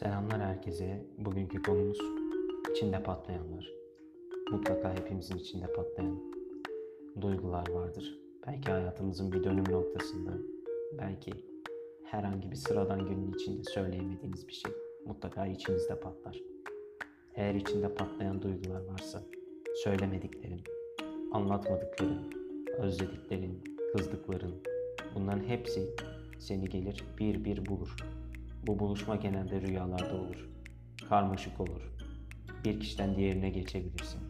Selamlar herkese. Bugünkü konumuz içinde patlayanlar. Mutlaka hepimizin içinde patlayan duygular vardır. Belki hayatımızın bir dönüm noktasında, belki herhangi bir sıradan günün içinde söyleyemediğiniz bir şey mutlaka içinizde patlar. Eğer içinde patlayan duygular varsa söylemediklerin, anlatmadıkların, özlediklerin, kızdıkların bunların hepsi seni gelir bir bir bulur. Bu buluşma genelde rüyalarda olur. Karmaşık olur. Bir kişiden diğerine geçebilirsin.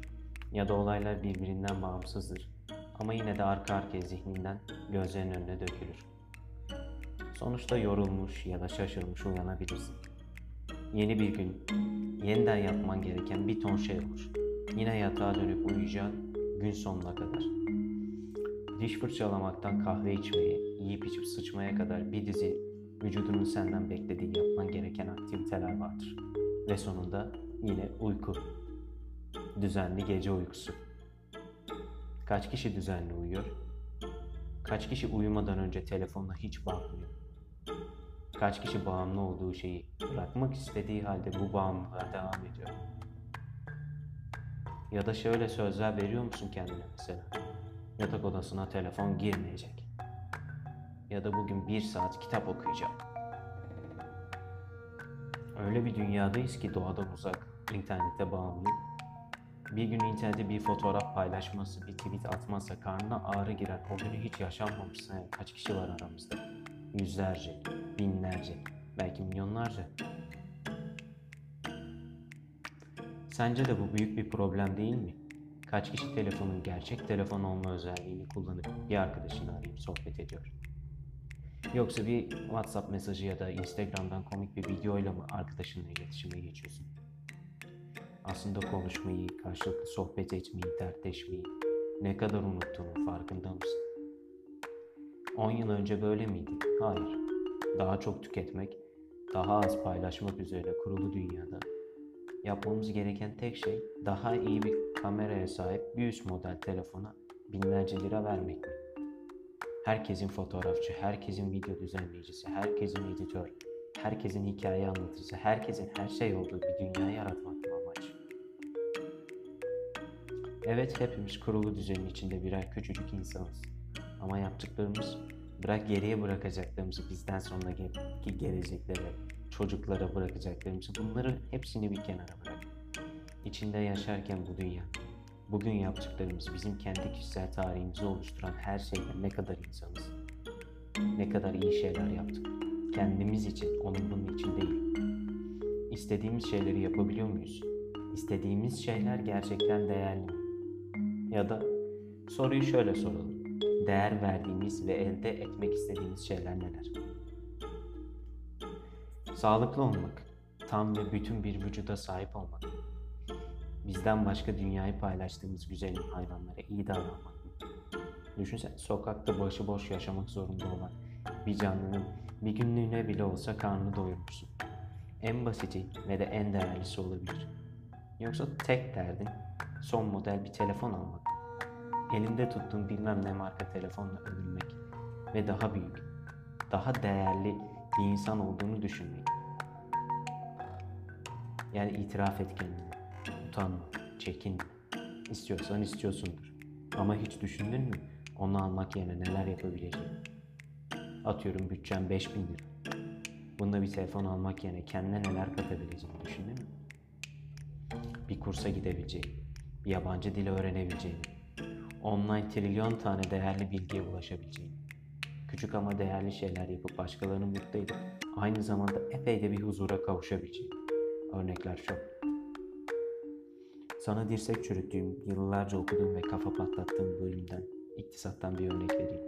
Ya da olaylar birbirinden bağımsızdır. Ama yine de arka arkaya zihninden gözlerinin önüne dökülür. Sonuçta yorulmuş ya da şaşırmış uyanabilirsin. Yeni bir gün, yeniden yapman gereken bir ton şey olur. Yine yatağa dönüp uyuyacağın gün sonuna kadar. Diş fırçalamaktan kahve içmeye, yiyip içip sıçmaya kadar bir dizi vücudunun senden beklediği yapman gereken aktiviteler vardır. Ve sonunda yine uyku. Düzenli gece uykusu. Kaç kişi düzenli uyuyor? Kaç kişi uyumadan önce telefonla hiç bakmıyor? Kaç kişi bağımlı olduğu şeyi bırakmak istediği halde bu bağımlılığa devam ediyor? Ya da şöyle sözler veriyor musun kendine mesela? Yatak odasına telefon girmeyecek. Ya da bugün bir saat kitap okuyacağım. Öyle bir dünyadayız ki doğadan uzak, internete bağımlı. Bir gün internette bir fotoğraf paylaşması, bir tweet atmazsa karnına ağrı girer. O günü hiç yaşanmamışsa yani kaç kişi var aramızda? Yüzlerce, binlerce, belki milyonlarca. Sence de bu büyük bir problem değil mi? Kaç kişi telefonun gerçek telefon olma özelliğini kullanıp bir arkadaşını arayıp sohbet ediyor? Yoksa bir WhatsApp mesajı ya da Instagram'dan komik bir videoyla mı arkadaşınla iletişime geçiyorsun? Aslında konuşmayı, karşılıklı sohbet etmeyi, dertleşmeyi ne kadar unuttuğunun farkında mısın? 10 yıl önce böyle miydi? Hayır. Daha çok tüketmek, daha az paylaşmak üzerine kurulu dünyada yapmamız gereken tek şey daha iyi bir kameraya sahip bir üst model telefona binlerce lira vermek mi? Herkesin fotoğrafçı, herkesin video düzenleyicisi, herkesin editör, herkesin hikaye anlatıcısı, herkesin her şey olduğu bir dünya yaratmak mı amaç? Evet hepimiz kurulu düzenin içinde birer küçücük insanız. Ama yaptıklarımız bırak geriye bırakacaklarımızı bizden sonraki geleceklere, çocuklara bırakacaklarımızı bunların hepsini bir kenara bırak. İçinde yaşarken bu dünya, bugün yaptıklarımız bizim kendi kişisel tarihimizi oluşturan her şeyden ne kadar insanız, ne kadar iyi şeyler yaptık. Kendimiz için, onun bunun için değil. İstediğimiz şeyleri yapabiliyor muyuz? İstediğimiz şeyler gerçekten değerli mi? Ya da soruyu şöyle soralım. Değer verdiğimiz ve elde etmek istediğimiz şeyler neler? Sağlıklı olmak, tam ve bütün bir vücuda sahip olmak, bizden başka dünyayı paylaştığımız güzelim hayvanlara iyi davranmak mı? Düşünsene sokakta başıboş yaşamak zorunda olan bir canlının bir günlüğüne bile olsa karnını doyurmuşsun. En basiti ve de en değerlisi olabilir. Yoksa tek derdin son model bir telefon almak. Elinde tuttuğun bilmem ne marka telefonla övülmek ve daha büyük, daha değerli bir insan olduğunu düşünmek. Yani itiraf et kendine. Utanma, çekinme. İstiyorsan istiyorsundur. Ama hiç düşündün mü onu almak yerine neler yapabileceğini? Atıyorum bütçen 5000 lira. Bununla bir telefon almak yerine kendine neler katabileceğini düşündün mü? Bir kursa gidebileceğini, bir yabancı dili öğrenebileceğini, online trilyon tane değerli bilgiye ulaşabileceğini, küçük ama değerli şeyler yapıp başkalarını mutlu edip aynı zamanda epey de bir huzura kavuşabileceğini. Örnekler çok. Sana dirsek çürüttüğüm, yıllarca okuduğum ve kafa patlattığım bölümden, iktisattan bir örnek vereyim.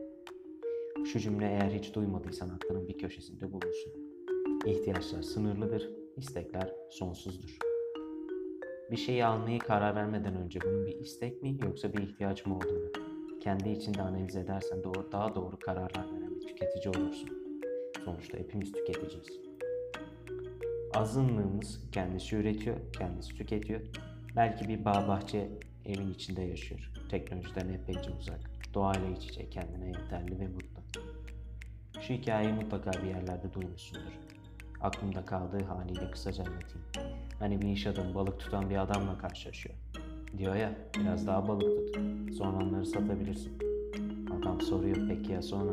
Şu cümle eğer hiç duymadıysan aklının bir köşesinde bulunsun. İhtiyaçlar sınırlıdır, istekler sonsuzdur. Bir şeyi almayı karar vermeden önce bunun bir istek mi yoksa bir ihtiyaç mı olduğunu kendi içinde analiz edersen doğru, daha doğru kararlar veren bir tüketici olursun. Sonuçta hepimiz tüketiciyiz. Azınlığımız kendisi üretiyor, kendisi tüketiyor. Belki bir bağ bahçe evin içinde yaşıyor. Teknolojiden epeyce uzak. Doğayla iç içe kendine yeterli ve mutlu. Şu hikayeyi mutlaka bir yerlerde duymuşsundur. Aklımda kaldığı haliyle kısaca anlatayım. Hani bir iş adamı balık tutan bir adamla karşılaşıyor. Diyor ya biraz daha balık tut. Sonra onları satabilirsin. Adam soruyor peki ya sonra?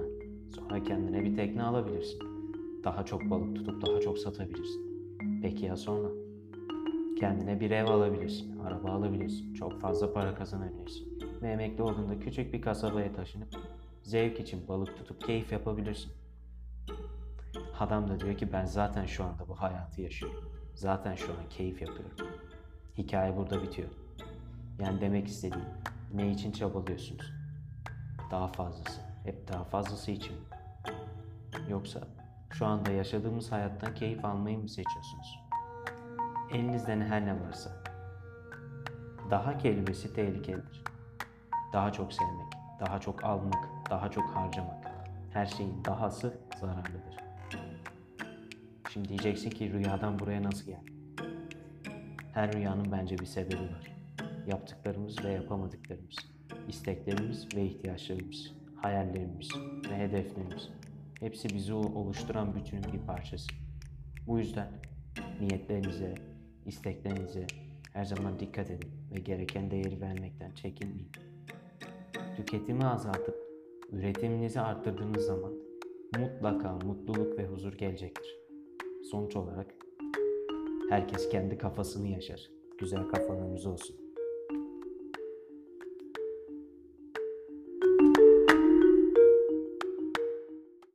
Sonra kendine bir tekne alabilirsin. Daha çok balık tutup daha çok satabilirsin. Peki ya sonra? Kendine bir ev alabilirsin, araba alabilirsin, çok fazla para kazanabilirsin. Ve emekli olduğunda küçük bir kasabaya taşınıp zevk için balık tutup keyif yapabilirsin. Adam da diyor ki ben zaten şu anda bu hayatı yaşıyorum. Zaten şu an keyif yapıyorum. Hikaye burada bitiyor. Yani demek istediğim ne için çabalıyorsunuz? Daha fazlası. Hep daha fazlası için mi? Yoksa şu anda yaşadığımız hayattan keyif almayı mı seçiyorsunuz? Elinizde her ne varsa. Daha kelimesi tehlikelidir. Daha çok sevmek, daha çok almak, daha çok harcamak. Her şeyin dahası zararlıdır. Şimdi diyeceksin ki rüyadan buraya nasıl geldi? Her rüyanın bence bir sebebi var. Yaptıklarımız ve yapamadıklarımız, isteklerimiz ve ihtiyaçlarımız, hayallerimiz ve hedeflerimiz. Hepsi bizi oluşturan bütünün bir parçası. Bu yüzden niyetlerinize, isteklerinize her zaman dikkat edin ve gereken değeri vermekten çekinmeyin. Tüketimi azaltıp üretiminizi arttırdığınız zaman mutlaka mutluluk ve huzur gelecektir. Sonuç olarak herkes kendi kafasını yaşar. Güzel kafalarınız olsun.